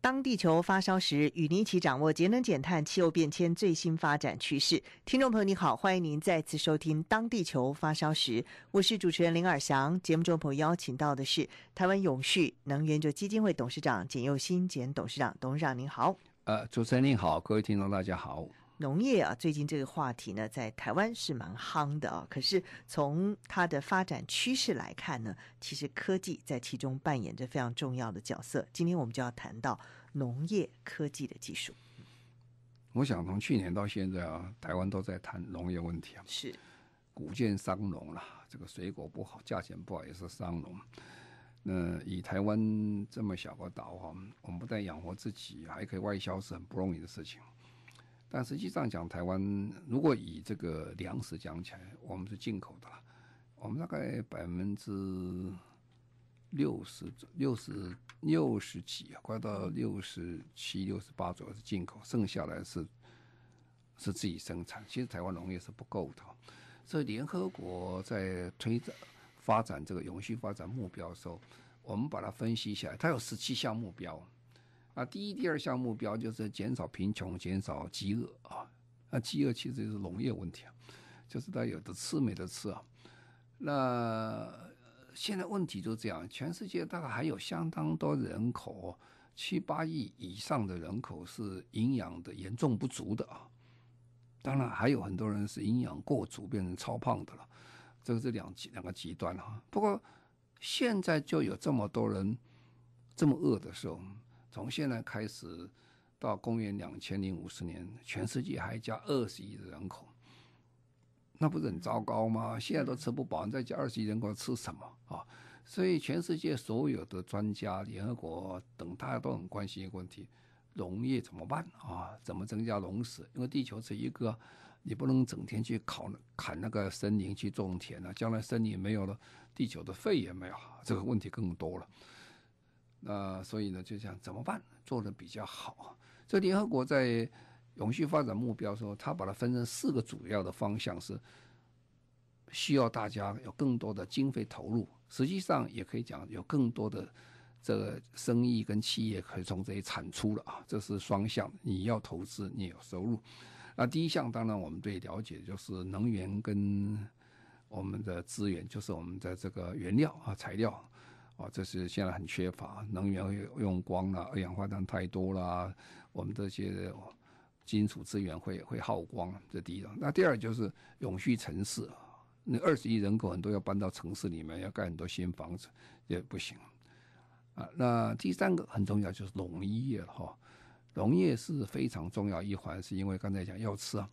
当地球发烧时，与您一起掌握节能减碳、气候变迁最新发展趋势。听众朋友，你好，欢迎您再次收听《当地球发烧时》，我是主持人林尔翔。节目中朋友邀请到的是台湾永续能源就基金会董事长简佑新简董事长，董事长您好。呃，主持人您好，各位听众大家好。农业啊，最近这个话题呢，在台湾是蛮夯的啊。可是从它的发展趋势来看呢，其实科技在其中扮演着非常重要的角色。今天我们就要谈到农业科技的技术。我想从去年到现在啊，台湾都在谈农业问题啊，是古建伤农啦。这个水果不好，价钱不好也是伤农。那以台湾这么小个岛哈，我们不但养活自己，还可以外销，是很不容易的事情。但实际上讲，台湾如果以这个粮食讲起来，我们是进口的了。我们大概百分之六十、六十、六十几啊，快到六十七、六十八左右是进口，剩下来是是自己生产。其实台湾农业是不够的，所以联合国在推着发展这个永续发展目标的时候，我们把它分析一下，它有十七项目标。啊，第一、第二项目标就是减少贫穷、减少饥饿啊。那饥饿其实就是农业问题啊，就是他有的吃没得吃啊。那现在问题就这样，全世界大概还有相当多人口，七八亿以上的人口是营养的严重不足的啊。当然还有很多人是营养过足，变成超胖的了。这个是两极两个极端啊。不过现在就有这么多人这么饿的时候。从现在开始到公元两千零五十年，全世界还加二十亿的人口，那不是很糟糕吗？现在都吃不饱，你再加二十亿人口吃什么啊？所以全世界所有的专家、联合国等，大家都很关心一个问题：农业怎么办啊？怎么增加农时？因为地球是一个，你不能整天去烤砍那个森林去种田啊，将来森林没有了，地球的肺也没有，这个问题更多了。那所以呢，就想怎么办，做的比较好。这联合国在永续发展目标说，他把它分成四个主要的方向，是需要大家有更多的经费投入。实际上也可以讲，有更多的这个生意跟企业可以从这里产出了啊。这是双向，你要投资，你有收入。那第一项当然我们最了解就是能源跟我们的资源，就是我们的这个原料啊材料。啊，这是现在很缺乏，能源用光了，二氧化碳太多了，我们这些金属资源会会耗光，这第一种。那第二就是永续城市，那二十亿人口很多要搬到城市里面，要盖很多新房子也不行。啊，那第三个很重要就是农业了哈，农业是非常重要一环，是因为刚才讲要吃啊，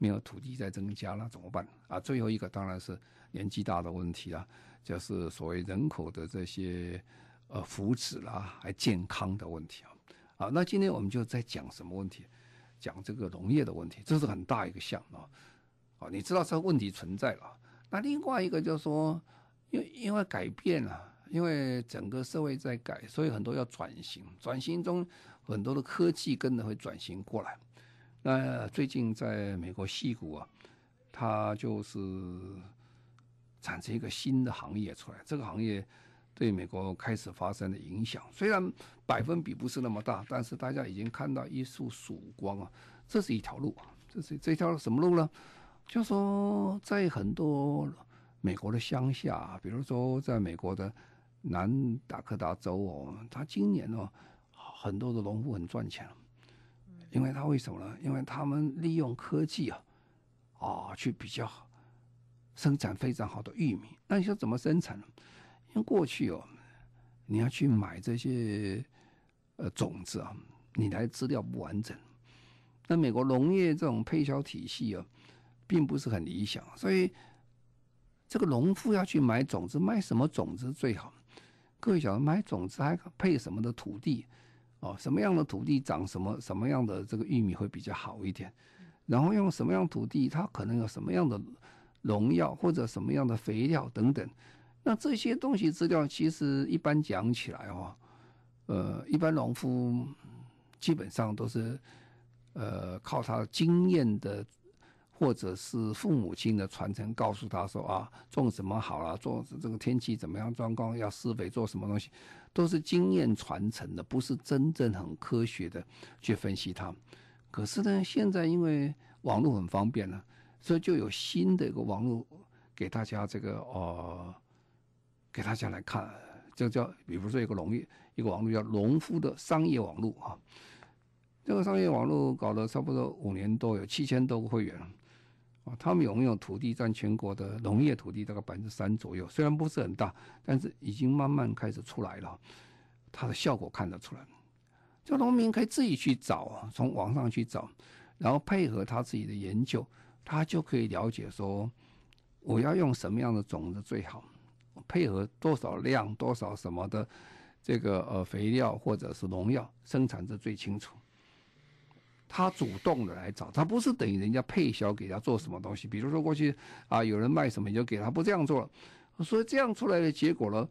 没有土地在增加了怎么办？啊，最后一个当然是年纪大的问题了。就是所谓人口的这些呃福祉啦，还健康的问题啊。好，那今天我们就在讲什么问题？讲这个农业的问题，这是很大一个项目啊。你知道这个问题存在了。那另外一个就是说，因为因为改变了，因为整个社会在改，所以很多要转型。转型中很多的科技跟着会转型过来。那最近在美国矽谷啊，它就是。产生一个新的行业出来，这个行业对美国开始发生的影响，虽然百分比不是那么大，但是大家已经看到一束曙光啊！这是一条路啊，这是这条什么路呢？就说在很多美国的乡下，比如说在美国的南达科达州哦，他今年哦，很多的农户很赚钱，因为他为什么呢？因为他们利用科技啊，啊，去比较。生产非常好的玉米，那你说怎么生产呢？因为过去哦，你要去买这些呃种子啊，你来资料不完整。那美国农业这种配销体系啊，并不是很理想，所以这个农夫要去买种子，买什么种子最好？各位想买种子还配什么的土地？哦，什么样的土地长什么什么样的这个玉米会比较好一点？然后用什么样土地，它可能有什么样的农药或者什么样的肥料等等。那这些东西资料其实一般讲起来哦，呃，一般农夫基本上都是呃靠他经验的。或者是父母亲的传承，告诉他说啊，种什么好了，做这个天气怎么样，状况要施肥，做什么东西，都是经验传承的，不是真正很科学的去分析它。可是呢，现在因为网络很方便了，所以就有新的一个网络给大家这个呃，给大家来看，就叫比如说一个农业一个网络叫农夫的商业网络啊，这个商业网络搞了差不多五年多，有七千多个会员。啊他们拥有土地占全国的农业土地大概百分之三左右，虽然不是很大，但是已经慢慢开始出来了，它的效果看得出来。就农民可以自己去找，从网上去找，然后配合他自己的研究，他就可以了解说，我要用什么样的种子最好，配合多少量、多少什么的这个呃肥料或者是农药，生产者最清楚。他主动的来找，他不是等于人家配销给他做什么东西。比如说过去啊，有人卖什么你就给他，不这样做了。所以这样出来的结果呢，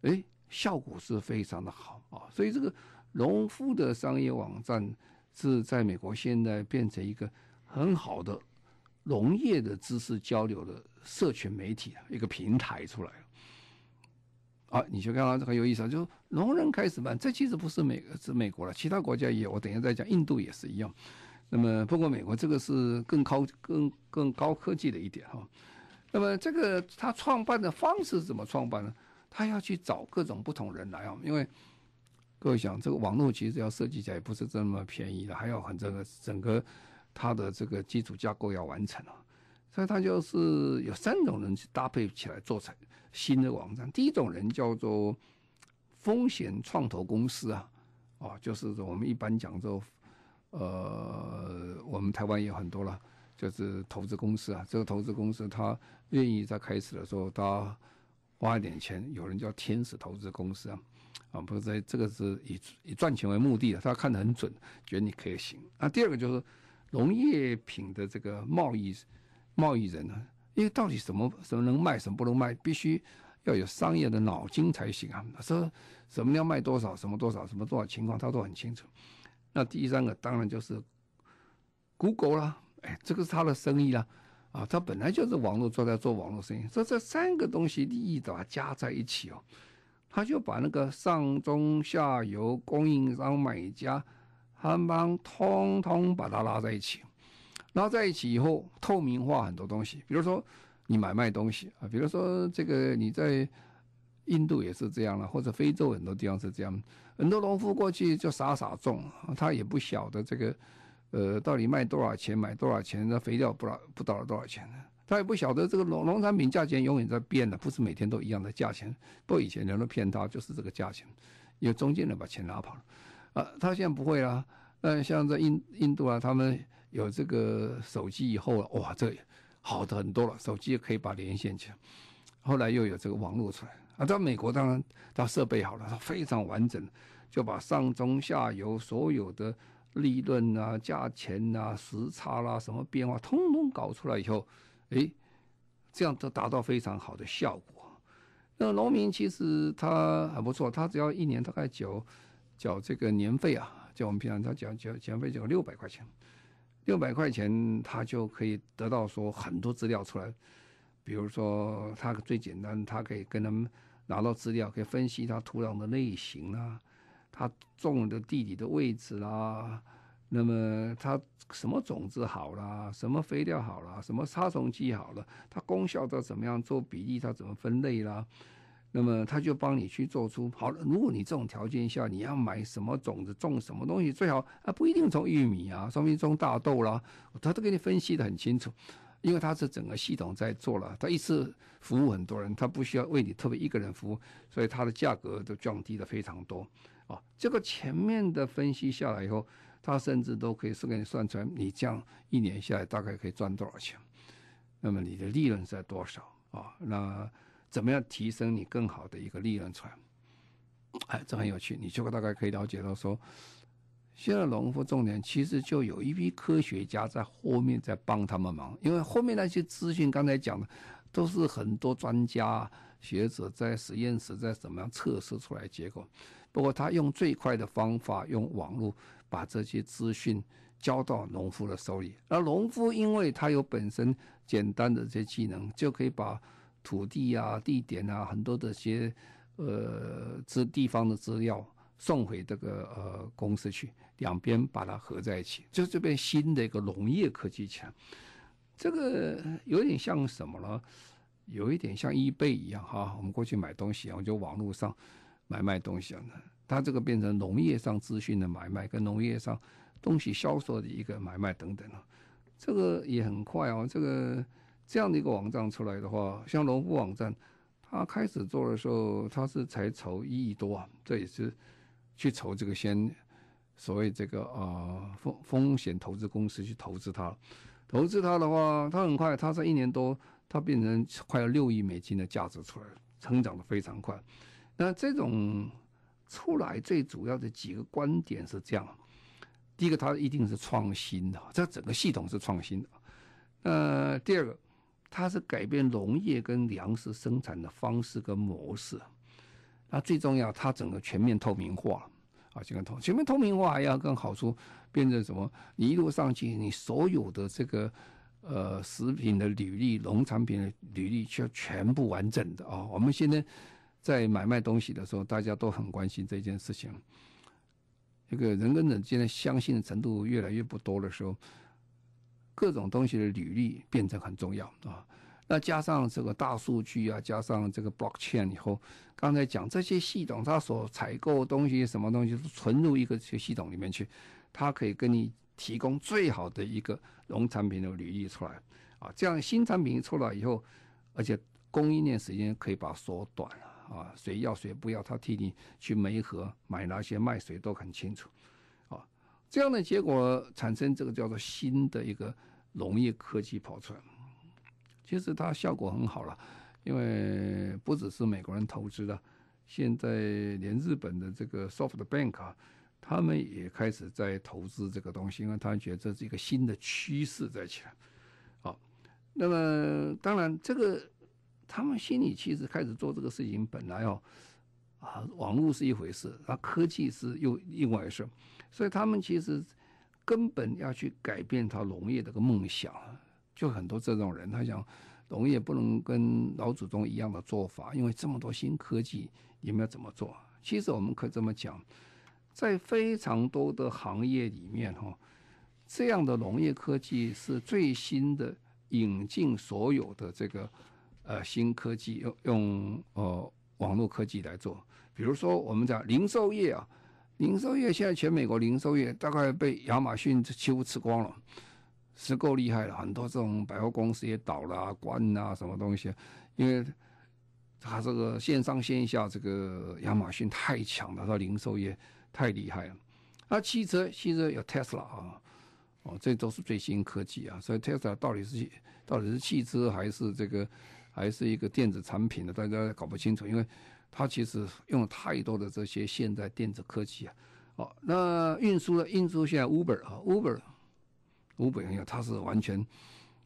哎，效果是非常的好啊。所以这个农夫的商业网站是在美国现在变成一个很好的农业的知识交流的社群媒体一个平台出来了。啊，你就看到这很有意思啊，就农人开始办，这其实不是美是美国了，其他国家也有，我等一下再讲，印度也是一样。那么不过美国这个是更高更更高科技的一点哈。那么这个他创办的方式怎么创办呢？他要去找各种不同人来啊，因为各位想这个网络其实要设计起来也不是这么便宜的，还要很这个整个它的这个基础架构要完成啊。所以他就是有三种人去搭配起来做成新的网站。第一种人叫做风险创投公司啊，啊，就是我们一般讲说，呃，我们台湾有很多了，就是投资公司啊。这个投资公司他愿意在开始的时候，他花一点钱，有人叫天使投资公司啊，啊，不是在这个是以以赚钱为目的的，他看得很准，觉得你可以行。那第二个就是农业品的这个贸易。贸易人呢，因为到底什么什么能卖，什么不能卖，必须要有商业的脑筋才行啊。说什么要卖多少，什么多少，什么多少情况，他都很清楚。那第三个当然就是 Google 啦，哎，这个是他的生意啦，啊，他本来就是网络做在做网络生意，所以这三个东西利益把它加在一起哦，他就把那个上中下游供应商、买家，他们通通把它拉在一起。然后在一起以后，透明化很多东西，比如说你买卖东西啊，比如说这个你在印度也是这样了，或者非洲很多地方是这样，很多农夫过去就傻傻种，他也不晓得这个呃到底卖多少钱，买多少钱，那肥料不知道不到了多少钱，他也不晓得这个农农产品价钱永远在变的，不是每天都一样的价钱。不以前人都骗他就是这个价钱，有中间人把钱拿跑了，啊，他现在不会了，嗯，像在印印度啊，他们。有这个手机以后，哇，这好的很多了。手机也可以把连线起来。后来又有这个网络出来啊，在美国当然它设备好了，它非常完整，就把上中下游所有的利润啊、价钱啊、时差啦、什么变化，通通搞出来以后，哎，这样都达到非常好的效果。那农民其实他很不错，他只要一年大概缴缴这个年费啊，就我们平常他缴缴缴费缴六百块钱。六百块钱，他就可以得到说很多资料出来，比如说他最简单，他可以跟他们拿到资料，可以分析他土壤的类型啊，他种的地理的位置啦，那么他什么种子好啦，什么肥料好啦，什么杀虫剂好了，它功效都怎么样做比例，它怎么分类啦。那么他就帮你去做出好了。如果你这种条件下，你要买什么种子，种什么东西最好啊，不一定种玉米啊，说明种大豆啦，他都给你分析得很清楚。因为他是整个系统在做了，他一次服务很多人，他不需要为你特别一个人服务，所以他的价格都降低了非常多。啊，这个前面的分析下来以后，他甚至都可以是给你算出来，你这样一年下来大概可以赚多少钱，那么你的利润在多少啊？那。怎么样提升你更好的一个利润出来？哎，这很有趣，你就大概可以了解到说，现在农夫种田其实就有一批科学家在后面在帮他们忙，因为后面那些资讯刚才讲的都是很多专家学者在实验室在怎么样测试出来结果，不过他用最快的方法用网络把这些资讯交到农夫的手里，而农夫因为他有本身简单的这些技能，就可以把土地啊、地点啊很多的些。呃，资地方的资料送回这个呃公司去，两边把它合在一起，就这边新的一个农业科技墙，这个有点像什么呢？有一点像 eBay 一样哈，我们过去买东西啊，我就网络上买卖东西啊，它这个变成农业上资讯的买卖，跟农业上东西销售的一个买卖等等啊，这个也很快哦。这个这样的一个网站出来的话，像农夫网站。他开始做的时候，他是才筹一亿多啊，这也是去筹这个先所谓这个啊风风险投资公司去投资他，投资他的话，他很快，他在一年多，他变成快要六亿美金的价值出来，成长的非常快。那这种出来最主要的几个观点是这样：第一个，它一定是创新的，这整个系统是创新的。呃，第二个。它是改变农业跟粮食生产的方式跟模式，那最重要，它整个全面透明化啊，这个透全面透明化要更好处，变成什么？你一路上去，你所有的这个呃食品的履历、农产品的履历，就全部完整的啊。我们现在在买卖东西的时候，大家都很关心这件事情。这个人跟人之间相信的程度越来越不多的时候。各种东西的履历变成很重要啊，那加上这个大数据啊，加上这个 blockchain 以后，刚才讲这些系统，它所采购东西什么东西都存入一个这系统里面去，它可以给你提供最好的一个农产品的履历出来啊，这样新产品出来以后，而且供应链时间可以把它缩短啊，谁要谁不要，他替你去媒合买哪些卖谁都很清楚。这样的结果产生这个叫做新的一个农业科技跑出来，其实它效果很好了，因为不只是美国人投资的，现在连日本的这个 SoftBank 啊，他们也开始在投资这个东西，因为他觉得这是一个新的趋势在起来。好，那么当然这个他们心里其实开始做这个事情，本来哦啊，网络是一回事，啊，科技是又另外一回事。所以他们其实根本要去改变他农业的个梦想，就很多这种人，他想农业不能跟老祖宗一样的做法，因为这么多新科技，你们要怎么做？其实我们可以这么讲，在非常多的行业里面，哈，这样的农业科技是最新的引进所有的这个呃新科技，用用呃网络科技来做，比如说我们讲零售业啊。零售业现在全美国零售业大概被亚马逊几乎吃光了，是够厉害了。很多这种百货公司也倒了、关啊，什么东西？因为它这个线上线下这个亚马逊太强了，它零售业太厉害了。啊，汽车汽车有 Tesla 啊，哦，这都是最新科技啊。所以 Tesla 到底是到底是汽车还是这个还是一个电子产品呢？大家搞不清楚，因为。它其实用了太多的这些现代电子科技啊，哦，那运输了运输现在 Uber 啊，Uber，Uber 它是完全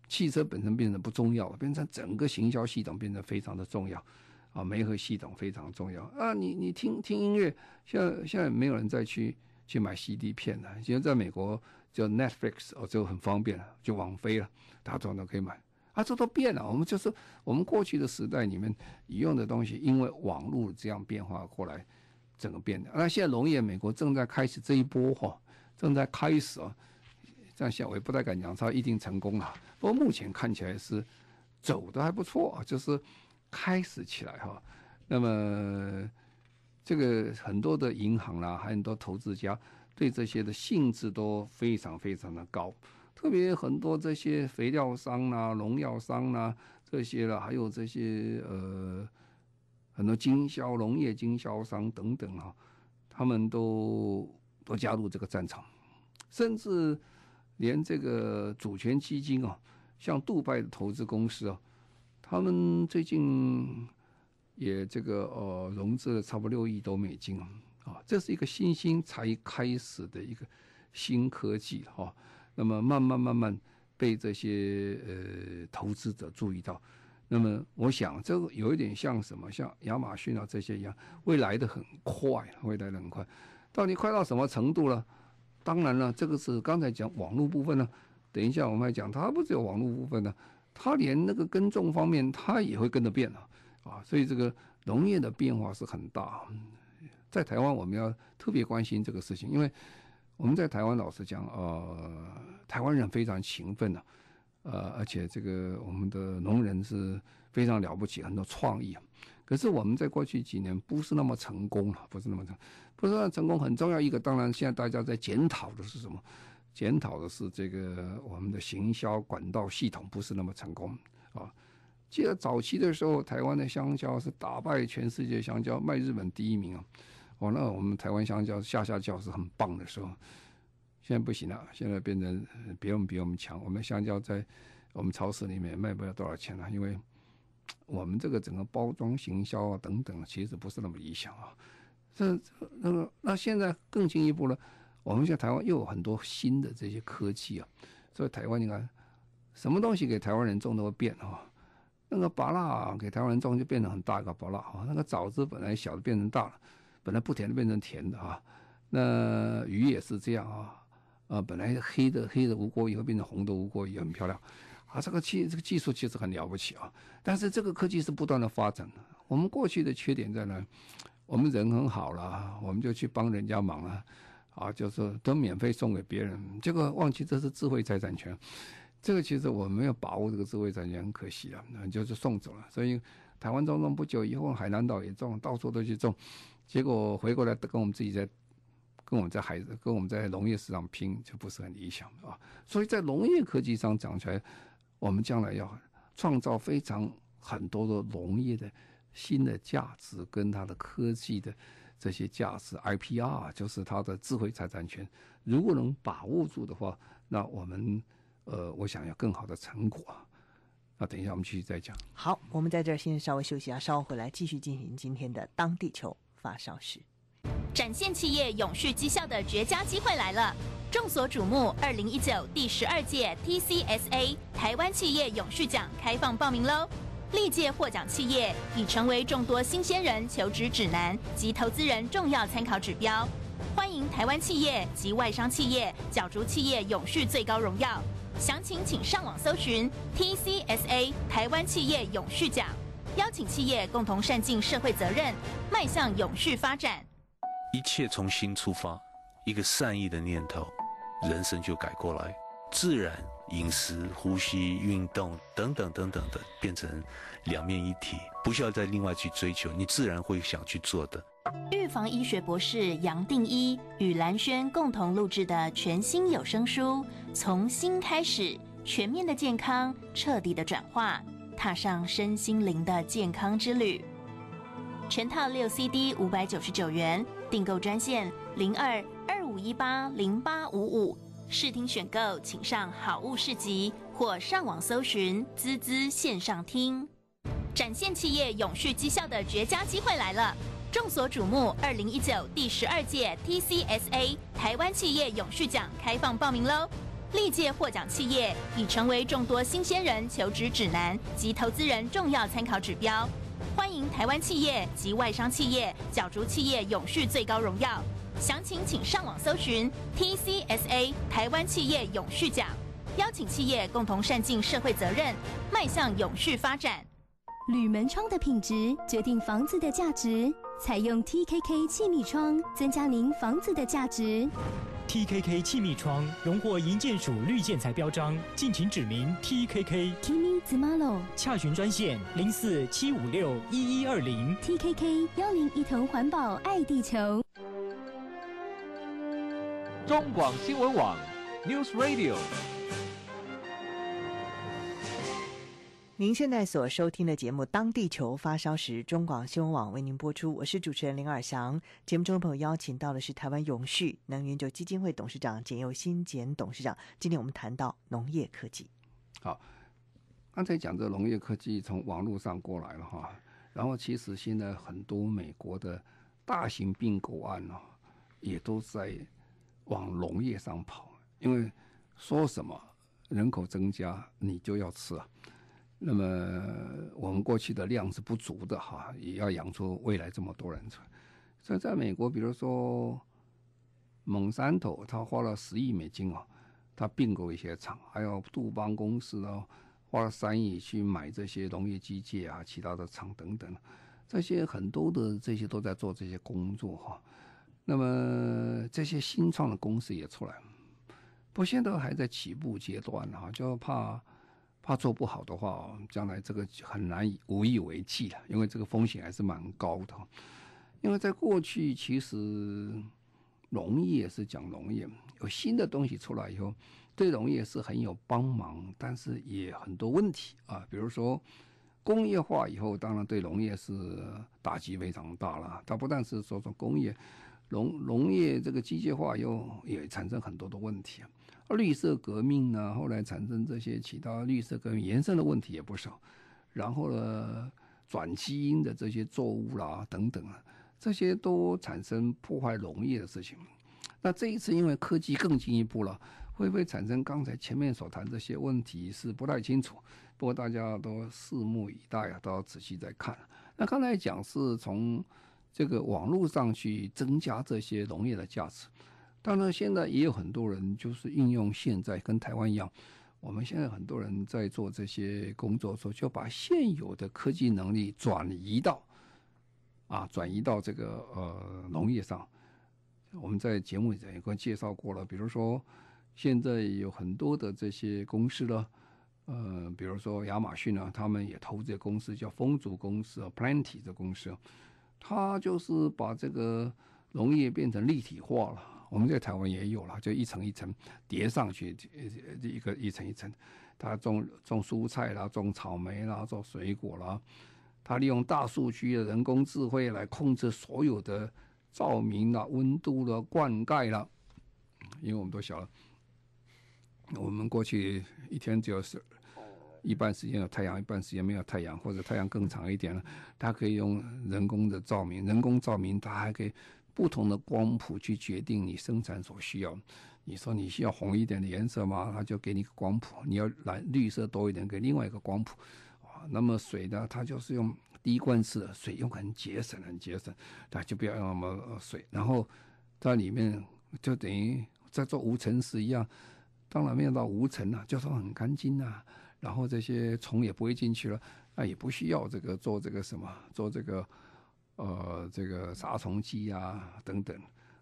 汽车本身变得不重要了，变成整个行销系统变得非常的重要，啊，媒合系统非常重要啊，你你听听音乐，现在现在没有人再去去买 CD 片了，现在在美国就 Netflix 哦就很方便了，就网飞了，大家都可以买。啊，这都变了。我们就是我们过去的时代里面用的东西，因为网络这样变化过来，整个变的。那现在农业，美国正在开始这一波哈，正在开始啊。这样想我也不太敢讲它一定成功了，不过目前看起来是走的还不错，就是开始起来哈。那么这个很多的银行啦，还有很多投资家对这些的兴致都非常非常的高。特别很多这些肥料商啊、农药商啊这些了，还有这些呃很多经销农业经销商等等啊，他们都都加入这个战场，甚至连这个主权基金啊，像杜拜的投资公司啊，他们最近也这个呃融资了差不多六亿多美金啊，这是一个新兴才开始的一个新科技哈、啊。那么慢慢慢慢被这些呃投资者注意到。那么我想这个有一点像什么？像亚马逊啊这些一样，未来的很快，未来的很快，到底快到什么程度了？当然了，这个是刚才讲网络部分呢。等一下我们来讲，它不只有网络部分呢，它连那个耕种方面，它也会跟着变了啊。所以这个农业的变化是很大。在台湾，我们要特别关心这个事情，因为我们在台湾老实讲，呃，台湾人非常勤奋的。呃，而且这个我们的农人是非常了不起，很多创意啊。可是我们在过去几年不是那么成功了，不是那么成，不是那么成功。很重要一个，当然现在大家在检讨的是什么？检讨的是这个我们的行销管道系统不是那么成功啊。记得早期的时候，台湾的香蕉是打败全世界香蕉，卖日本第一名啊。哦，那我们台湾香蕉下下叫是很棒的时候。现在不行了，现在变成别人比我们强。我们香蕉在我们超市里面卖不了多少钱了，因为我们这个整个包装、行销啊等等，其实不是那么理想啊。这那个那现在更进一步了，我们现在台湾又有很多新的这些科技啊，所以台湾你看，什么东西给台湾人种都会变啊。那个芭乐给台湾人种就变成很大一个芭乐啊，那个枣子本来小的变成大了，本来不甜的变成甜的啊。那鱼也是这样啊。啊，本来黑的黑的吴郭鱼会变成红的吴郭鱼，很漂亮。啊，这个技这个技术其实很了不起啊。但是这个科技是不断的发展的。我们过去的缺点在哪？我们人很好了，我们就去帮人家忙了，啊，就是都免费送给别人，结果忘记这是智慧财产权。这个其实我没有把握这个智慧财产权，很可惜了，就是送走了。所以台湾种种不久以后，海南岛也种，到处都去种，结果回过来跟我们自己在。跟我们在孩子，跟我们在农业市场拼，就不是很理想啊。所以在农业科技上讲出来，我们将来要创造非常很多的农业的新的价值，跟它的科技的这些价值，IPR 就是它的智慧财产权。如果能把握住的话，那我们呃，我想要更好的成果。那等一下我们继续再讲。好，我们在这儿先稍微休息一下，稍后回来继续进行今天的当地球发烧时。展现企业永续绩效的绝佳机会来了！众所瞩目，二零一九第十二届 TCSA 台湾企业永续奖开放报名喽！历届获奖企业已成为众多新鲜人求职指南及投资人重要参考指标。欢迎台湾企业及外商企业角逐企业永续最高荣耀。详情请上网搜寻 TCSA 台湾企业永续奖，邀请企业共同善尽社会责任，迈向永续发展。一切从心出发，一个善意的念头，人生就改过来，自然饮食、呼吸、运动等等等等的，变成两面一体，不需要再另外去追求，你自然会想去做的。预防医学博士杨定一与蓝轩共同录制的全新有声书《从心开始，全面的健康，彻底的转化，踏上身心灵的健康之旅》，全套六 CD 五百九十九元。订购专线零二二五一八零八五五，试听选购请上好物市集或上网搜寻滋滋线上听。展现企业永续绩效的绝佳机会来了！众所瞩目，二零一九第十二届 TCSA 台湾企业永续奖开放报名喽！历届获奖企业已成为众多新鲜人求职指南及投资人重要参考指标。欢迎台湾企业及外商企业角逐企业永续最高荣耀，详情请上网搜寻 TCSA 台湾企业永续奖，邀请企业共同善尽社会责任，迈向永续发展。铝门窗的品质决定房子的价值，采用 TKK 气密窗，增加您房子的价值。TKK 气密窗荣获银建署绿建材标章，敬请指明 TKK。Kimi Zumalo，洽询专线零四七五六一一二零。TKK 邀您一同环保爱地球。中广新闻网 News Radio。您现在所收听的节目《当地球发烧时》，中广新闻网为您播出。我是主持人林尔祥。节目中的朋友邀请到的是台湾永续能源基金会董事长简又新简董事长。今天我们谈到农业科技。好，刚才讲这农业科技从网络上过来了哈，然后其实现在很多美国的大型并购案呢、也都在往农业上跑，因为说什么人口增加，你就要吃啊。那么我们过去的量是不足的哈，也要养出未来这么多人出来。所以在美国，比如说蒙山头，他花了十亿美金啊，他并购一些厂，还有杜邦公司呢，花了三亿去买这些农业机械啊，其他的厂等等，这些很多的这些都在做这些工作哈。那么这些新创的公司也出来，不现在还在起步阶段哈，就怕。怕做不好的话，将来这个很难以无以为继了，因为这个风险还是蛮高的。因为在过去，其实农业是讲农业，有新的东西出来以后，对农业是很有帮忙，但是也很多问题啊。比如说工业化以后，当然对农业是打击非常大了。它不但是说说工业，农农业这个机械化又也产生很多的问题啊。绿色革命呢，后来产生这些其他绿色革命延伸的问题也不少，然后呢，转基因的这些作物啦等等啊，这些都产生破坏农业的事情。那这一次因为科技更进一步了，会不会产生刚才前面所谈这些问题是不太清楚，不过大家都拭目以待啊，都要仔细再看。那刚才讲是从这个网络上去增加这些农业的价值。当然，现在也有很多人就是应用现在跟台湾一样，我们现在很多人在做这些工作的时候，就把现有的科技能力转移到啊，转移到这个呃农业上。我们在节目里也跟介绍过了，比如说现在有很多的这些公司呢，呃，比如说亚马逊呢，他们也投资公司叫丰足公司 Plenty 的公司，他就是把这个农业变成立体化了。我们在台湾也有了，就一层一层叠上去，一个一层一层。他种种蔬菜啦，种草莓啦，种水果啦。他利用大数据的人工智慧来控制所有的照明啦、温度啦、灌溉啦。因为我们都晓得，我们过去一天只有是一半时间有太阳，一半时间没有太阳，或者太阳更长一点了。它可以用人工的照明，人工照明它还可以。不同的光谱去决定你生产所需要。你说你需要红一点的颜色吗？它就给你个光谱。你要蓝绿色多一点，给另外一个光谱。啊，那么水呢？它就是用滴灌式的水，用很节省，很节省。它就不要用那么水。然后在里面就等于在做无尘室一样。当然没有到无尘了，就说很干净啊。然后这些虫也不会进去了。那也不需要这个做这个什么，做这个。呃，这个杀虫剂啊，等等，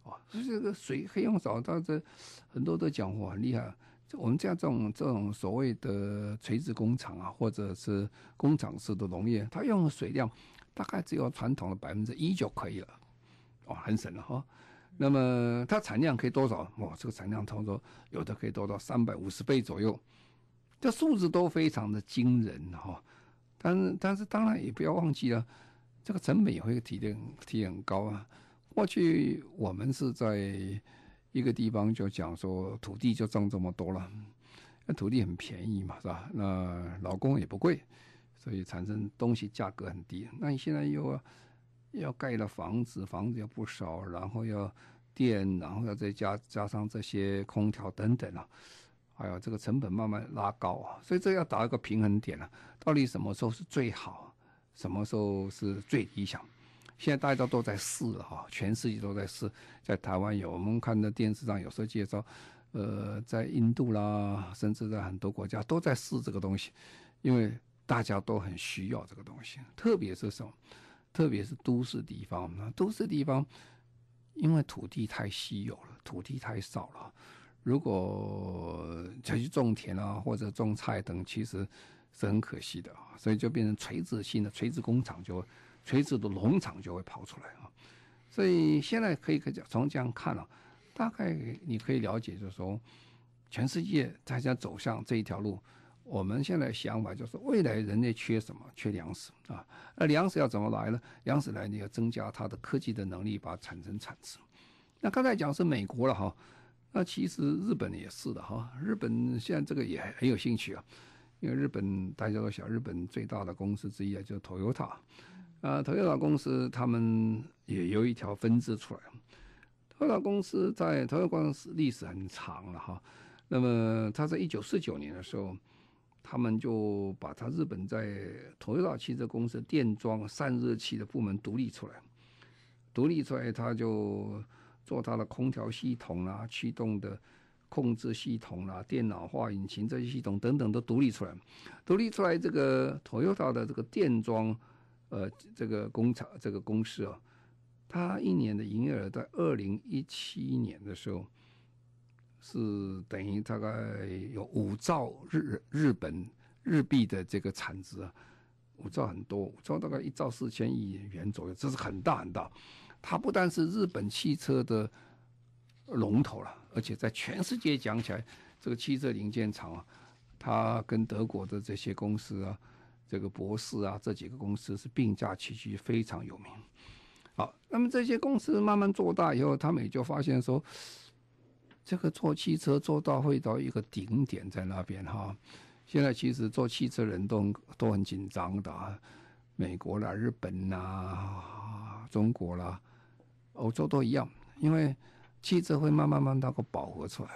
哦，所以这个水可以用少，到这很多都讲我很厉害。我们这样这种这种所谓的垂直工厂啊，或者是工厂式的农业，它用的水量大概只有传统的百分之一就可以了，哦，很省了哈。那么它产量可以多少？哇，这个产量差不多有的可以多到三百五十倍左右，这数字都非常的惊人哈。但是但是当然也不要忘记了。这个成本也会提的提很高啊！过去我们是在一个地方就讲说土地就挣这么多了，那土地很便宜嘛，是吧？那劳工也不贵，所以产生东西价格很低。那你现在又要，要盖了房子，房子又不少，然后要电，然后要再加加上这些空调等等啊，还有这个成本慢慢拉高啊，所以这要打一个平衡点啊，到底什么时候是最好？什么时候是最理想？现在大家都在试了哈，全世界都在试。在台湾有，我们看的电视上有时候介绍，呃，在印度啦，甚至在很多国家都在试这个东西，因为大家都很需要这个东西。特别是什么？特别是都市地方，那都市地方因为土地太稀有了，土地太少了。如果再去种田啊，或者种菜等，其实。是很可惜的啊，所以就变成垂直性的垂直工厂，就垂直的农场就会跑出来啊。所以现在可以可讲，从这样看了，大概你可以了解，就是说，全世界大家走向这一条路。我们现在想法就是，未来人类缺什么？缺粮食啊。那粮食要怎么来呢？粮食来，你要增加它的科技的能力，把它产生产值。那刚才讲是美国了哈，那其实日本也是的哈。日本现在这个也很有兴趣啊。因为日本大家都晓，日本最大的公司之一啊，就是 Toyota。啊，Toyota 公司他们也有一条分支出来。Toyota 公司在 Toyota 公司历史很长了哈。那么他在一九四九年的时候，他们就把他日本在 Toyota 汽车公司电装散热器的部门独立出来，独立出来他就做他的空调系统啦、驱动的控制系统啦、电脑化引擎这些系统等等都独立出来，独立出来这个 Toyota 的这个电装。呃，这个工厂这个公司啊，它一年的营业额在二零一七年的时候，是等于大概有五兆日日本日币的这个产值啊，五兆很多，五兆大概一兆四千亿元左右，这是很大很大。它不但是日本汽车的龙头了，而且在全世界讲起来，这个汽车零件厂啊，它跟德国的这些公司啊。这个博世啊，这几个公司是并驾齐驱，非常有名。好，那么这些公司慢慢做大以后，他们也就发现说，这个做汽车做到会到一个顶点在那边哈。现在其实做汽车人都都很紧张的啊，美国啦、日本啦、中国啦、欧洲都一样，因为汽车会慢慢慢慢那个饱和出来，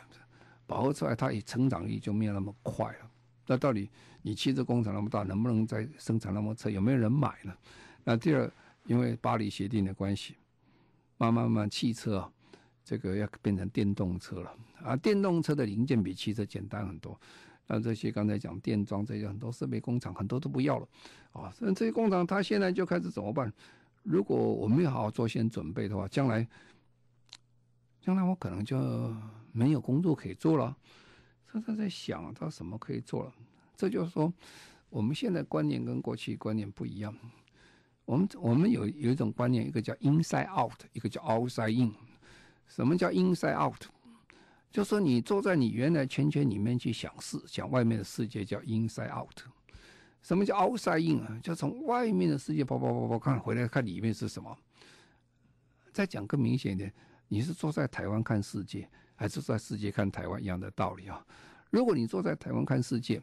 饱和出来，它也成长力就没有那么快了。那到底你汽车工厂那么大，能不能再生产那么车？有没有人买呢？那第二，因为巴黎协定的关系，慢慢慢慢汽车啊，这个要变成电动车了啊。电动车的零件比汽车简单很多。那这些刚才讲电装这些很多设备工厂很多都不要了啊。所以这些工厂它现在就开始怎么办？如果我没有好好做先准备的话，将来将来我可能就没有工作可以做了。他他在想，他什么可以做了？这就是说，我们现在观念跟过去观念不一样。我们我们有有一种观念，一个叫 inside out，一个叫 outside in。什么叫 inside out？就说你坐在你原来圈圈里面去想事，想外面的世界叫 inside out。什么叫 outside in 啊？就从外面的世界跑跑跑跑看回来看里面是什么。再讲更明显一点，你是坐在台湾看世界。还是在世界看台湾一样的道理啊！如果你坐在台湾看世界，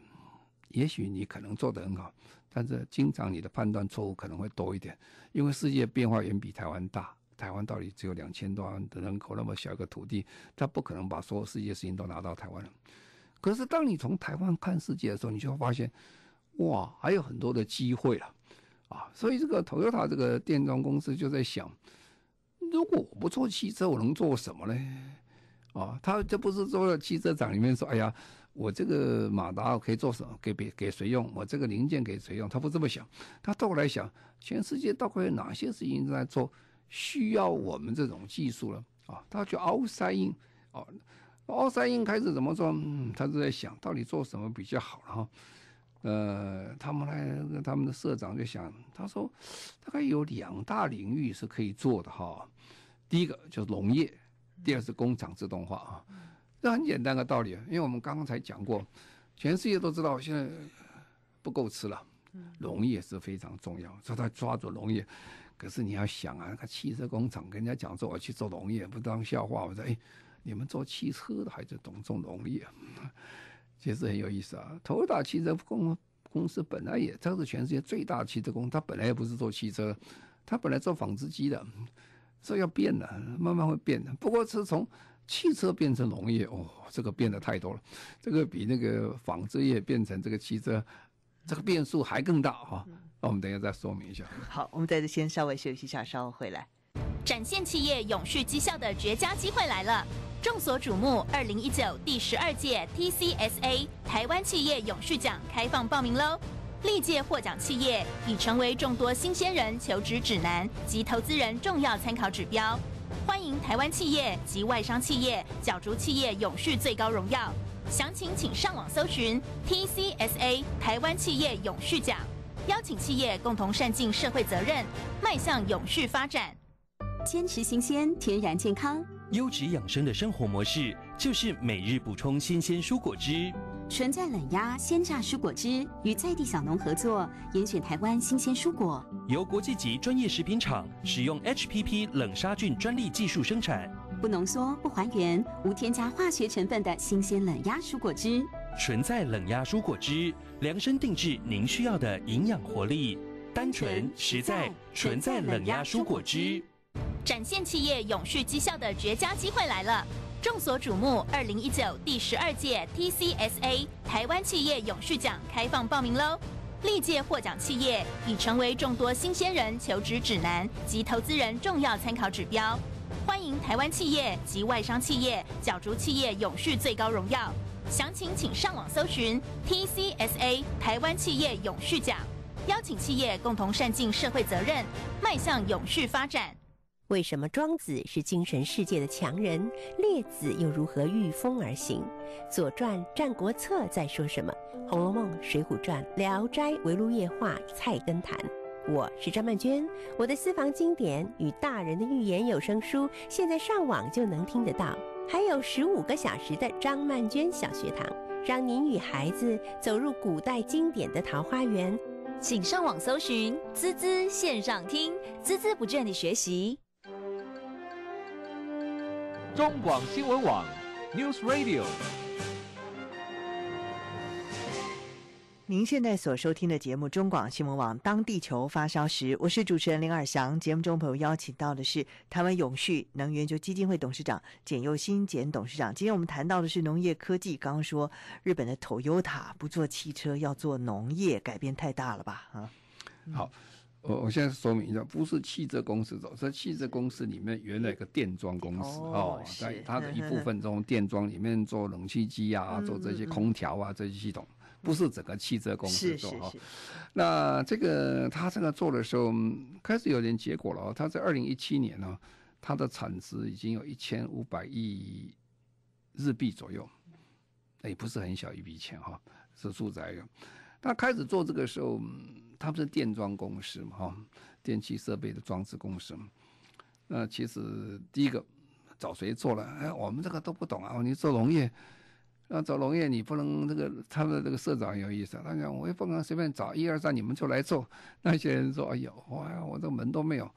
也许你可能做得很好，但是经常你的判断错误可能会多一点，因为世界变化远比台湾大。台湾到底只有两千多万的人口，那么小一个土地，他不可能把所有世界事情都拿到台湾。可是当你从台湾看世界的时候，你就会发现，哇，还有很多的机会了啊！所以这个 Toyota 这个电装公司就在想，如果我不做汽车，我能做什么呢？啊，他这不是做了汽车厂里面说，哎呀，我这个马达可以做什么，给别给谁用？我这个零件给谁用？他不这么想，他倒过来想，全世界到底有哪些事情在做，需要我们这种技术了？啊，他就 outside in，哦，outside in 开始怎么做？嗯，他就在想到底做什么比较好了哈。呃，他们来，他们的社长就想，他说大概有两大领域是可以做的哈。第一个就是农业。第二是工厂自动化啊，这很简单的道理，因为我们刚刚才讲过，全世界都知道现在不够吃了，农业是非常重要，所以他抓住农业。可是你要想啊，那个汽车工厂跟人家讲说我去做农业，不当笑话。我说哎，你们做汽车的还是懂做农业，其实很有意思啊。Toyota 汽车公公司本来也，它是全世界最大的汽车公司，它本来也不是做汽车，它本来做纺织机的。这要变的，慢慢会变的。不过是从汽车变成农业，哦，这个变得太多了。这个比那个纺织业变成这个汽车，这个变数还更大哈。那我们等一下再说明一下。好，我们在这先稍微休息一下，稍后回来。展现企业永续绩效的绝佳机会来了！众所瞩目，二零一九第十二届 TCSA 台湾企业永续奖开放报名喽！历届获奖企业已成为众多新鲜人求职指南及投资人重要参考指标，欢迎台湾企业及外商企业角逐企业永续最高荣耀。详情请上网搜寻 TCSA 台湾企业永续奖，邀请企业共同善尽社会责任，迈向永续发展。坚持新鲜、天然健康、优质养生的生活模式，就是每日补充新鲜蔬果汁。纯在冷压鲜榨蔬果汁，与在地小农合作，严选台湾新鲜蔬果，由国际级专业食品厂使用 HPP 冷杀菌专利技术生产，不浓缩、不还原、无添加化学成分的新鲜冷压蔬果汁。纯在冷压蔬果汁，量身定制您需要的营养活力。单纯实在，纯在冷压蔬果汁。展现企业永续绩效的绝佳机会来了！众所瞩目，二零一九第十二届 TCSA 台湾企业永续奖开放报名喽！历届获奖企业已成为众多新鲜人求职指南及投资人重要参考指标。欢迎台湾企业及外商企业角逐企业永续最高荣耀。详情请上网搜寻 TCSA 台湾企业永续奖，邀请企业共同善尽社会责任，迈向永续发展。为什么庄子是精神世界的强人，列子又如何御风而行？《左传》《战国策》在说什么？《红楼梦》《水浒传》《聊斋》《围炉夜话》《菜根谭》。我是张曼娟，我的私房经典与大人的寓言有声书，现在上网就能听得到。还有十五个小时的张曼娟小学堂，让您与孩子走入古代经典的桃花源。请上网搜寻“滋滋线上听”，孜孜不倦地学习。中广新闻网，News Radio。您现在所收听的节目，中广新闻网。当地球发烧时，我是主持人林尔翔。节目中朋友邀请到的是台湾永续能源就基金会董事长简佑新简董事长。今天我们谈到的是农业科技。刚刚说日本的 Toyota 不做汽车，要做农业，改变太大了吧？啊，好。我我现在说明一下，不是汽车公司走，是汽车公司里面原来一个电装公司哦，在它的一部分中，电装里面做冷气机啊，做这些空调啊这些系统，不是整个汽车公司做哈。那这个他这个做的时候开始有点结果了哦，他在二零一七年呢，它的产值已经有一千五百亿日币左右，也不是很小一笔钱哈，是住宅的。他开始做这个时候。他们是电装公司嘛，哈，电气设备的装置公司嘛。那其实第一个找谁做了？哎，我们这个都不懂啊。你做农业，那做农业你不能这个。他们这个社长有意思，他讲我也不能随便找一二三，你们就来做。那些人说：“哎呦，哇，我这门都没有，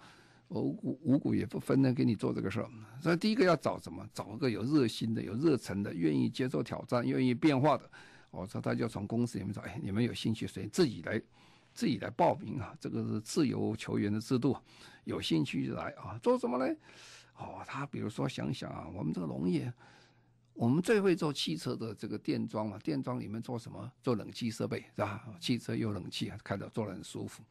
我五谷五谷也不分的给你做这个事儿。”所以第一个要找什么？找一个有热心的、有热忱的、愿意接受挑战、愿意变化的。我说他就从公司里面找，哎，你们有兴趣谁自己来。自己来报名啊，这个是自由球员的制度，有兴趣就来啊。做什么呢？哦，他比如说想想啊，我们这个农业，我们最会做汽车的这个电装嘛，电装里面做什么？做冷气设备是吧？汽车有冷气，开着做得很舒服。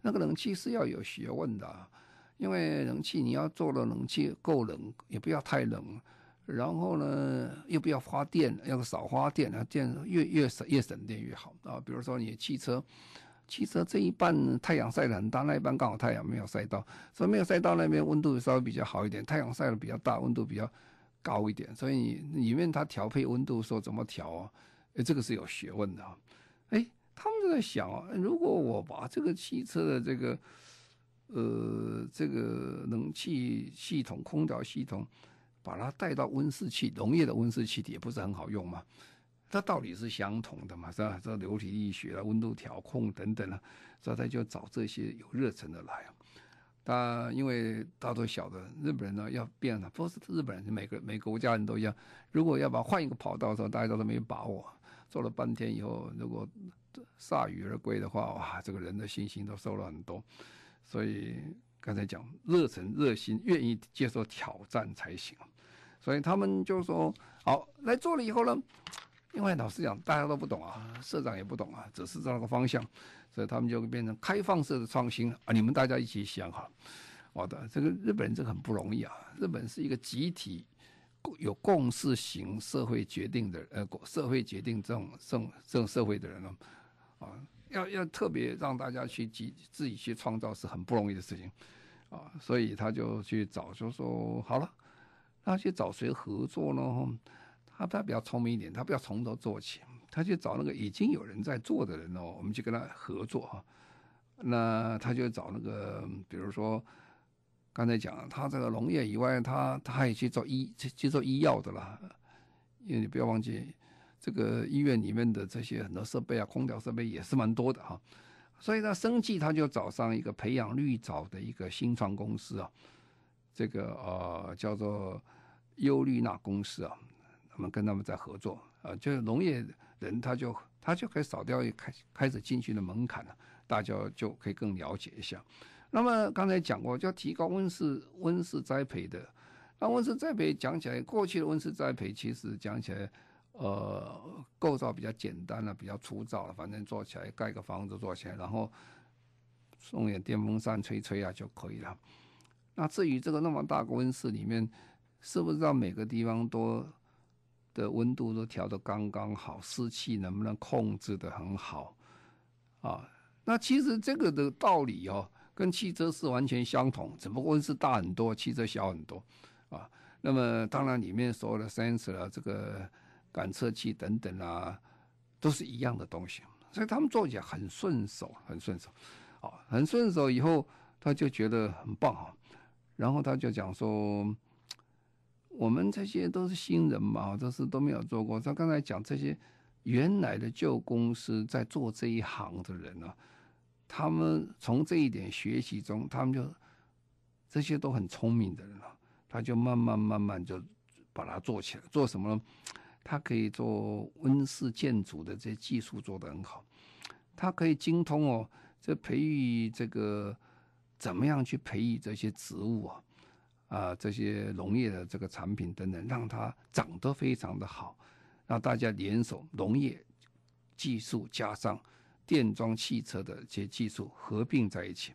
那个冷气是要有学问的，啊因为冷气你要做的冷气够冷，也不要太冷，然后呢又不要花电，要少花电啊，电越越省越省电越好啊。比如说你汽车。汽车这一半太阳晒得很大，那一半刚好太阳没有晒到，所以没有晒到那边温度稍微比较好一点。太阳晒得比较大，温度比较高一点，所以里面它调配温度说怎么调啊？哎，这个是有学问的啊。哎，他们就在想啊，如果我把这个汽车的这个呃这个冷气系统、空调系统，把它带到温室气农业的温室气体，也不是很好用吗？它道理是相同的嘛，是吧？这流体力学啊、温度调控等等啊，所以他就找这些有热忱的来啊。他因为大家都晓得日本人呢要变了，不是日本人，每个每个国家人都一样。如果要把换一个跑道的时候，大家都没把握。做了半天以后，如果铩羽而归的话，哇，这个人的信心都受了很多。所以刚才讲热忱、热心，愿意接受挑战才行。所以他们就说好来做了以后呢。因为老实讲，大家都不懂啊，社长也不懂啊，只是这个方向，所以他们就变成开放式的创新啊。你们大家一起想哈，好的，这个日本人这个很不容易啊。日本是一个集体有共识型社会决定的呃，社会决定这种这种这种社会的人呢，啊，要要特别让大家去集自己去创造是很不容易的事情啊。所以他就去找，就说好了，那去找谁合作呢？他他比较聪明一点，他不要从头做起，他去找那个已经有人在做的人哦，我们去跟他合作哈。那他就找那个，比如说刚才讲，他这个农业以外，他他还去做医去做医药的啦。因为你不要忘记，这个医院里面的这些很多设备啊，空调设备也是蛮多的哈。所以呢，生计他就找上一个培养绿藻的一个新创公司啊，这个呃叫做优绿纳公司啊。我们跟他们在合作啊，就是农业人他就他就可以少掉一开开始进去的门槛了。大家就可以更了解一下。那么刚才讲过，就要提高温室温室栽培的。那温室栽培讲起来，过去的温室栽培其实讲起来，呃，构造比较简单了，比较粗糙了，反正做起来盖个房子做起来，然后送点电风扇吹吹啊就可以了。那至于这个那么大个温室里面，是不是让每个地方都的温度都调的刚刚好，湿气能不能控制的很好啊？那其实这个的道理哦。跟汽车是完全相同，只不过温室大很多，汽车小很多，啊，那么当然里面所有的 sensor 啊，这个感测器等等啊，都是一样的东西，所以他们做起来很顺手，很顺手，啊，很顺手以后他就觉得很棒啊，然后他就讲说，我们这些都是新人嘛，都是都没有做过，他刚才讲这些原来的旧公司在做这一行的人啊。他们从这一点学习中，他们就这些都很聪明的人了，他就慢慢慢慢就把它做起来。做什么呢？他可以做温室建筑的这些技术做得很好，他可以精通哦，这培育这个怎么样去培育这些植物啊，啊，这些农业的这个产品等等，让它长得非常的好，让大家联手农业技术加上。电装汽车的这些技术合并在一起，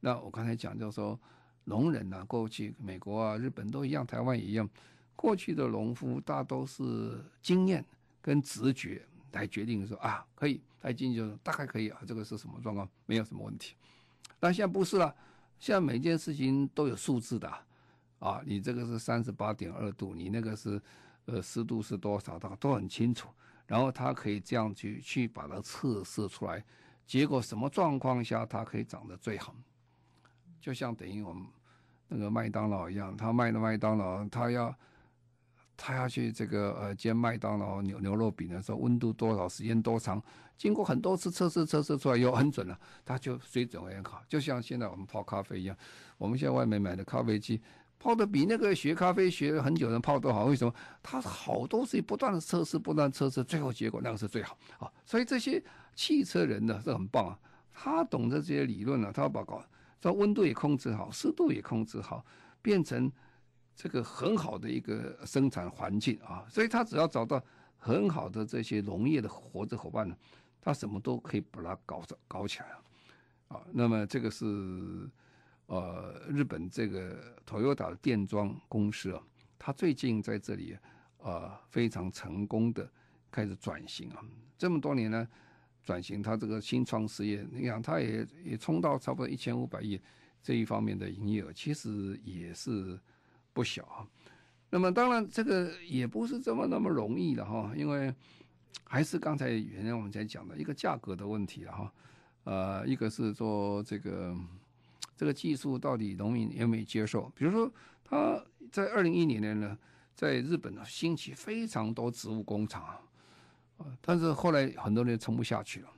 那我刚才讲就是说，农人呢、啊，过去美国啊、日本都一样，台湾也一样，过去的农夫大都是经验跟直觉来决定说啊，可以他进去，大概可以啊，这个是什么状况，没有什么问题。但现在不是了，现在每件事情都有数字的，啊你这个是三十八点二度，你那个是呃湿度是多少，它都很清楚。然后它可以这样去去把它测试出来，结果什么状况下它可以长得最好？就像等于我们那个麦当劳一样，他卖的麦当劳，他要他要去这个呃煎麦当劳牛牛肉饼的时候，温度多少，时间多长，经过很多次测试测试出来又很准了，它就水准很好。就像现在我们泡咖啡一样，我们现在外面买的咖啡机。泡的比那个学咖啡学了很久的人泡都好，为什么？他好多事情不断的测试，不断测试，最后结果那个是最好啊。所以这些汽车人呢是很棒啊，他懂得这些理论呢，他要报告，说温度也控制好，湿度也控制好，变成这个很好的一个生产环境啊。所以他只要找到很好的这些农业的合作伙伴呢，他什么都可以把它搞搞起来啊啊。那么这个是。呃，日本这个 Toyota 的电装公司啊，它最近在这里呃非常成功的开始转型啊，这么多年呢转型，它这个新创事业，你看它也也冲到差不多一千五百亿这一方面的营业额，其实也是不小啊。那么当然这个也不是这么那么容易的哈，因为还是刚才原来我们在讲的一个价格的问题了哈，呃，一个是说这个。这个技术到底农民愿不愿意接受？比如说，他在二零一零年呢，在日本呢兴起非常多植物工厂啊，但是后来很多人撑不下去了。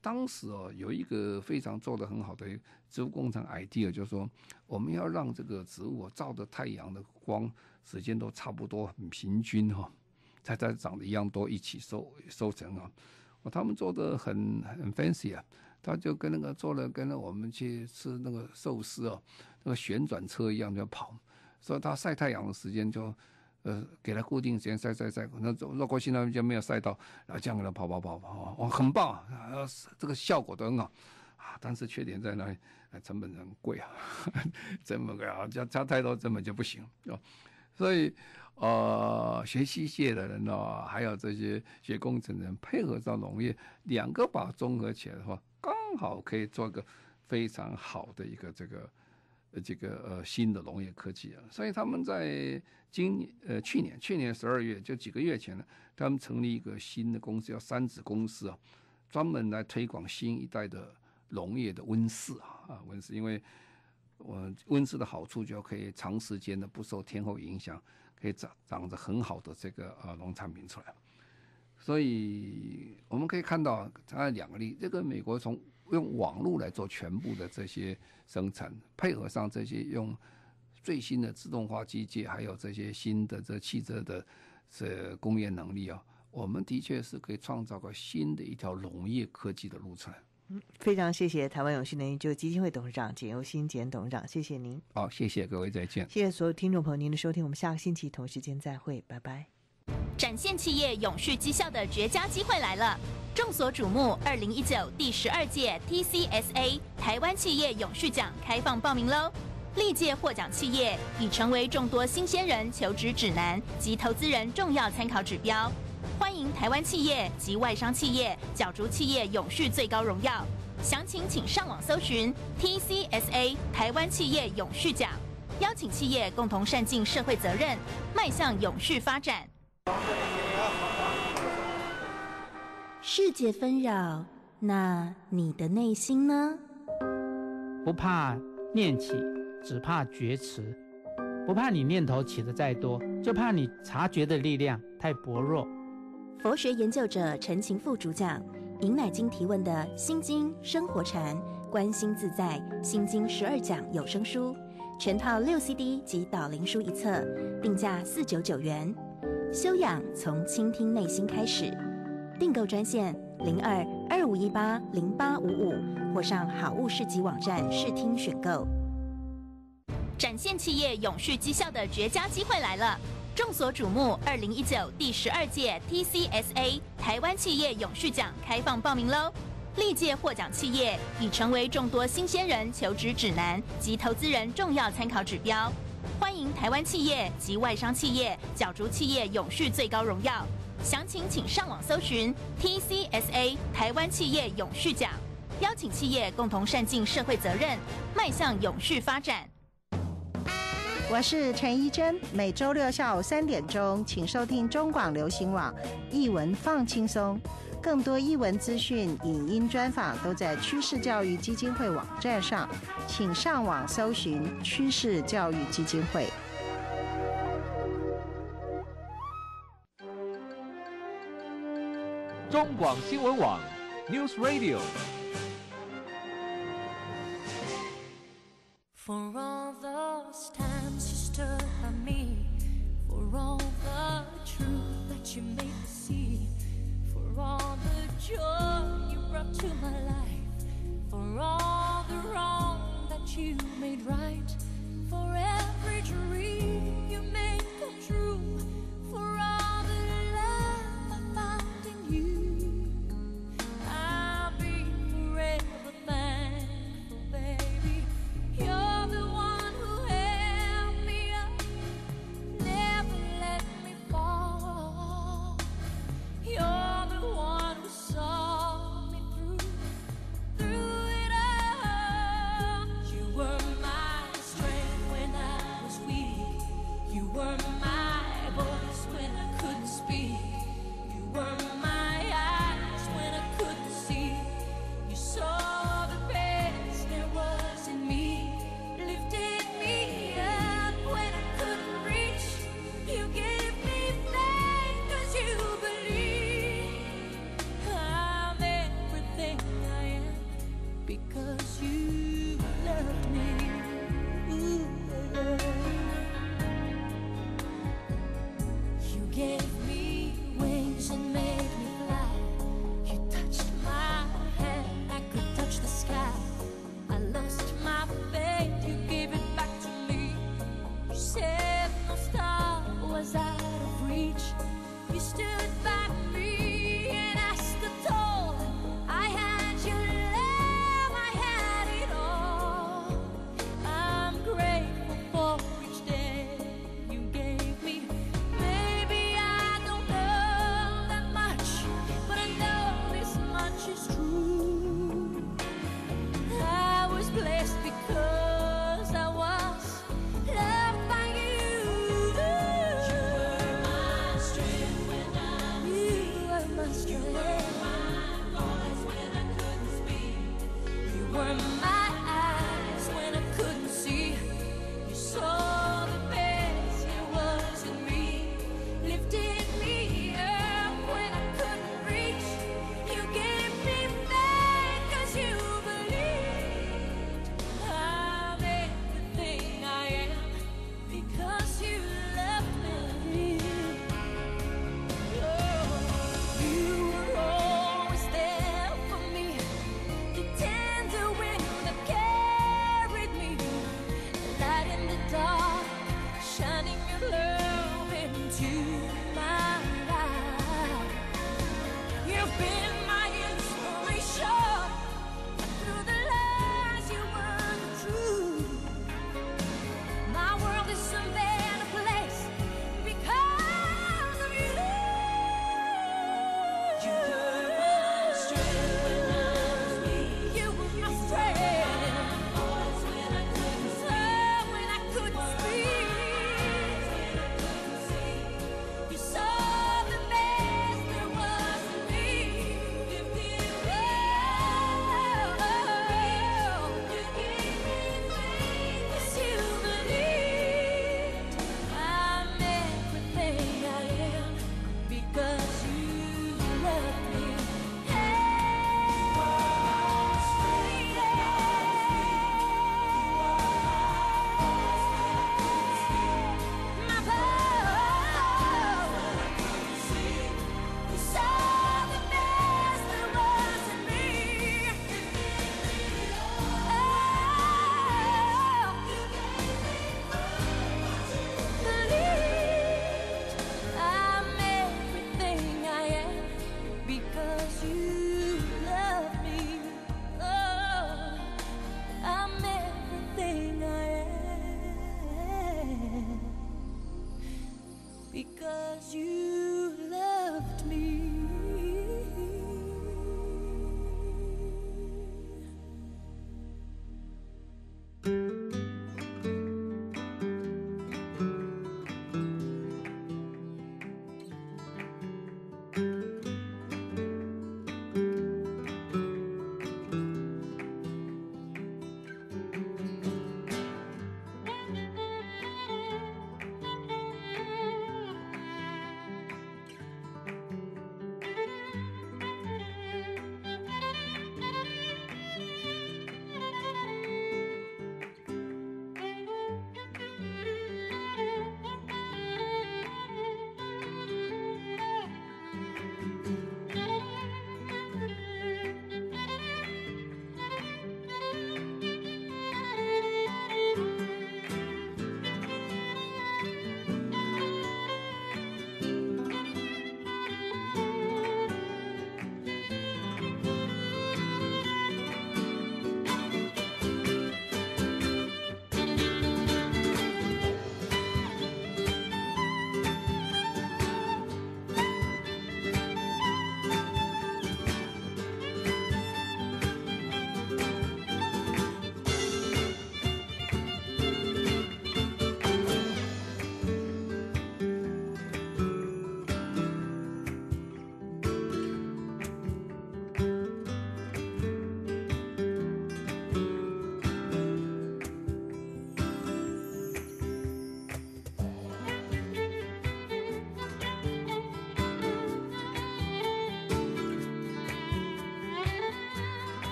当时哦，有一个非常做得很好的植物工厂 idea，就是说我们要让这个植物照着太阳的光时间都差不多很平均哈，才才长得一样多，一起收收成啊。他们做的很很 fancy 啊。他就跟那个做了，跟我们去吃那个寿司哦，那个旋转车一样就跑，所以他晒太阳的时间就，呃，给他固定时间晒晒晒，那绕过去那边就没有晒到，然后这样给他跑跑跑跑，哇，很棒啊，这个效果都很好啊，但是缺点在哪里？成本很贵啊，成本贵啊，加加太多成本就不行啊，所以呃，学机械的人哦，还有这些学工程的人配合到农业，两个把综合起来的话。刚好可以做个非常好的一个这个呃这个呃新的农业科技啊，所以他们在今呃去年去年十二月就几个月前呢，他们成立一个新的公司叫三子公司啊，专门来推广新一代的农业的温室啊啊温室，因为我温室的好处就可以长时间的不受天候影响，可以长长着很好的这个呃农产品出来。所以我们可以看到，它两个例，这个美国从用网络来做全部的这些生产，配合上这些用最新的自动化机械，还有这些新的这汽车的这工业能力啊，我们的确是可以创造个新的一条农业科技的路程。嗯，非常谢谢台湾永续能源就基金会董事长简又新简董事长，谢谢您。好，谢谢各位，再见。谢谢所有听众朋友您的收听，我们下个星期同时间再会，拜拜。展现企业永续绩效的绝佳机会来了！众所瞩目，二零一九第十二届 TCSA 台湾企业永续奖开放报名喽！历届获奖企业已成为众多新鲜人求职指南及投资人重要参考指标。欢迎台湾企业及外商企业角逐企业永续最高荣耀，详情请上网搜寻 TCSA 台湾企业永续奖，邀请企业共同善尽社会责任，迈向永续发展。世界纷扰，那你的内心呢？不怕念起，只怕觉迟。不怕你念头起得再多，就怕你察觉的力量太薄弱。佛学研究者陈情副主讲，尹乃金提问的《心经生活禅观心自在心经十二讲》有声书，全套六 CD 及导灵书一册，定价四九九元。修养从倾听内心开始，订购专线零二二五一八零八五五，或上好物市集网站试听选购。展现企业永续绩效的绝佳机会来了！众所瞩目，二零一九第十二届 TCSA 台湾企业永续奖开放报名喽！历届获奖企业已成为众多新鲜人求职指南及投资人重要参考指标。欢迎台湾企业及外商企业角逐企业永续最高荣耀。详情请上网搜寻 TCSA 台湾企业永续奖，邀请企业共同善尽社会责任，迈向永续发展。我是陈怡贞，每周六下午三点钟，请收听中广流行网《艺文放轻松》，更多艺文资讯、影音专访都在趋势教育基金会网站上，请上网搜寻趋势教育基金会。中广新闻网 News Radio。right.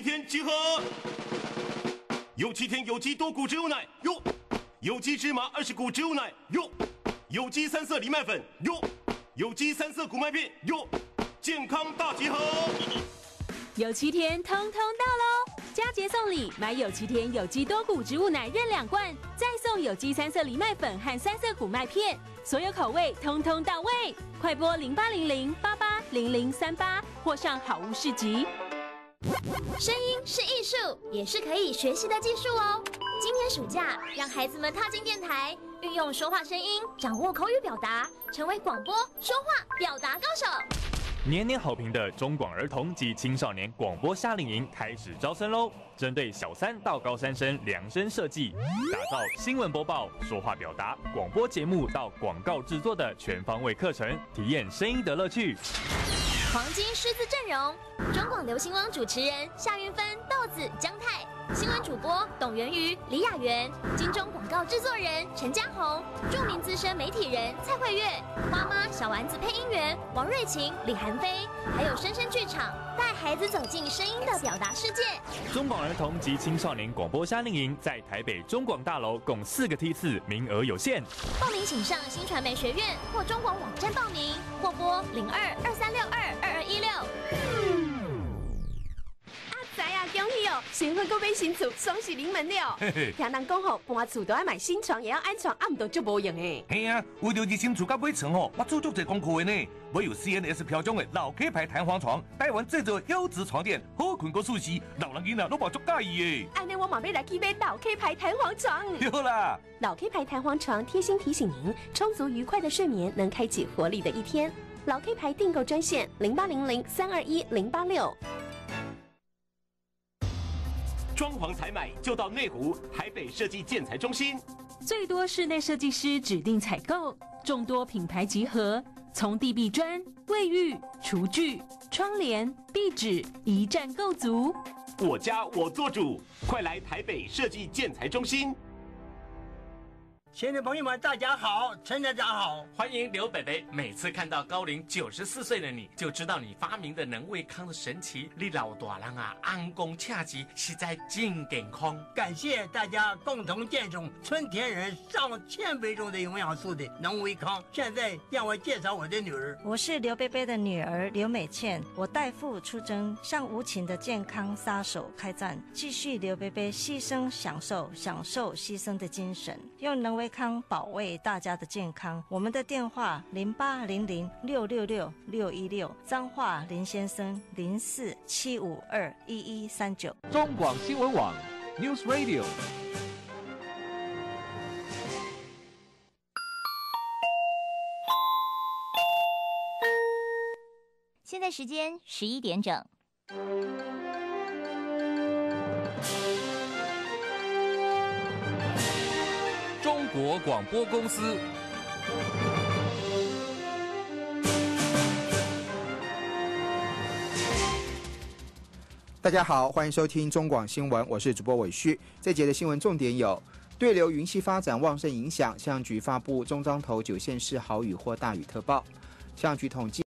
天集合，有七天有机多谷植物奶哟，有机芝麻二十谷植物奶哟，有机三色藜麦粉哟，有机三色谷麦片哟，健康大集合。有七天通通到喽！佳节送礼，买有七天有机多谷植物奶任两罐，再送有机三色藜麦粉和三色谷麦片，所有口味通通到位。快拨零八零零八八零零三八，或上好物市集。声音是艺术，也是可以学习的技术哦。今年暑假，让孩子们踏进电台，运用说话声音，掌握口语表达，成为广播说话表达高手。年年好评的中广儿童及青少年广播夏令营开始招生喽！针对小三到高三生量身设计，打造新闻播报、说话表达、广播节目到广告制作的全方位课程，体验声音的乐趣。黄金狮子阵容：中广流行网主持人夏云芬、豆子、姜太，新闻主播董源瑜、李雅媛，金钟广告制作人陈嘉宏，著名资深媒体人蔡慧月，花妈小丸子配音员王瑞琴、李韩飞，还有声声剧场，带孩子走进声音的表达世界。中广儿童及青少年广播夏令营在台北中广大楼共四个梯次，名额有限。报名请上新传媒学院或中广网站报名，或拨零二二三六二二二一六。阿仔啊，恭喜哦！新婚购买新厝，双喜临门了。听人讲吼，搬厝都要买新床，也要安床，暗都就无用诶。系啊，为了热新厝甲买床吼，我做足侪功课的呢。我有 CNS 标准的老 K 牌弹簧床，台湾制造优质床垫，好困个舒适，老人囝啊都冇足介意诶。安尼我马上来去买老 K 牌弹簧床。对啦，老 K 牌弹簧床贴心提醒您，充足愉快的睡眠能开启活力的一天。老 K 牌订购专线零八零零三二一零八六。装潢采买就到内湖台北设计建材中心，最多室内设计师指定采购，众多品牌集合，从地壁砖、卫浴、厨具、窗帘、壁纸一站购足。我家我做主，快来台北设计建材中心。亲爱的朋友们，大家好，陈家长好，欢迎刘北北。每次看到高龄九十四岁的你，就知道你发明的能胃康的神奇。你老大人啊，安公恰吉，实在真健康。感谢大家共同见证春天人上千杯中的营养素的能胃康。现在让我介绍我的女儿，我是刘贝贝的女儿刘美倩，我代父出征，向无情的健康杀手开战，继续刘贝贝牺牲享受，享受牺牲的精神，用能。卫康保卫大家的健康，我们的电话零八零零六六六六一六，张化林先生零四七五二一一三九。中广新闻网 News Radio。现在时间十一点整。国广播公司。大家好，欢迎收听中广新闻，我是主播伟旭。这节的新闻重点有：对流云系发展旺盛影响，气象局发布中彰投九县市豪雨或大雨特报。气象局统计。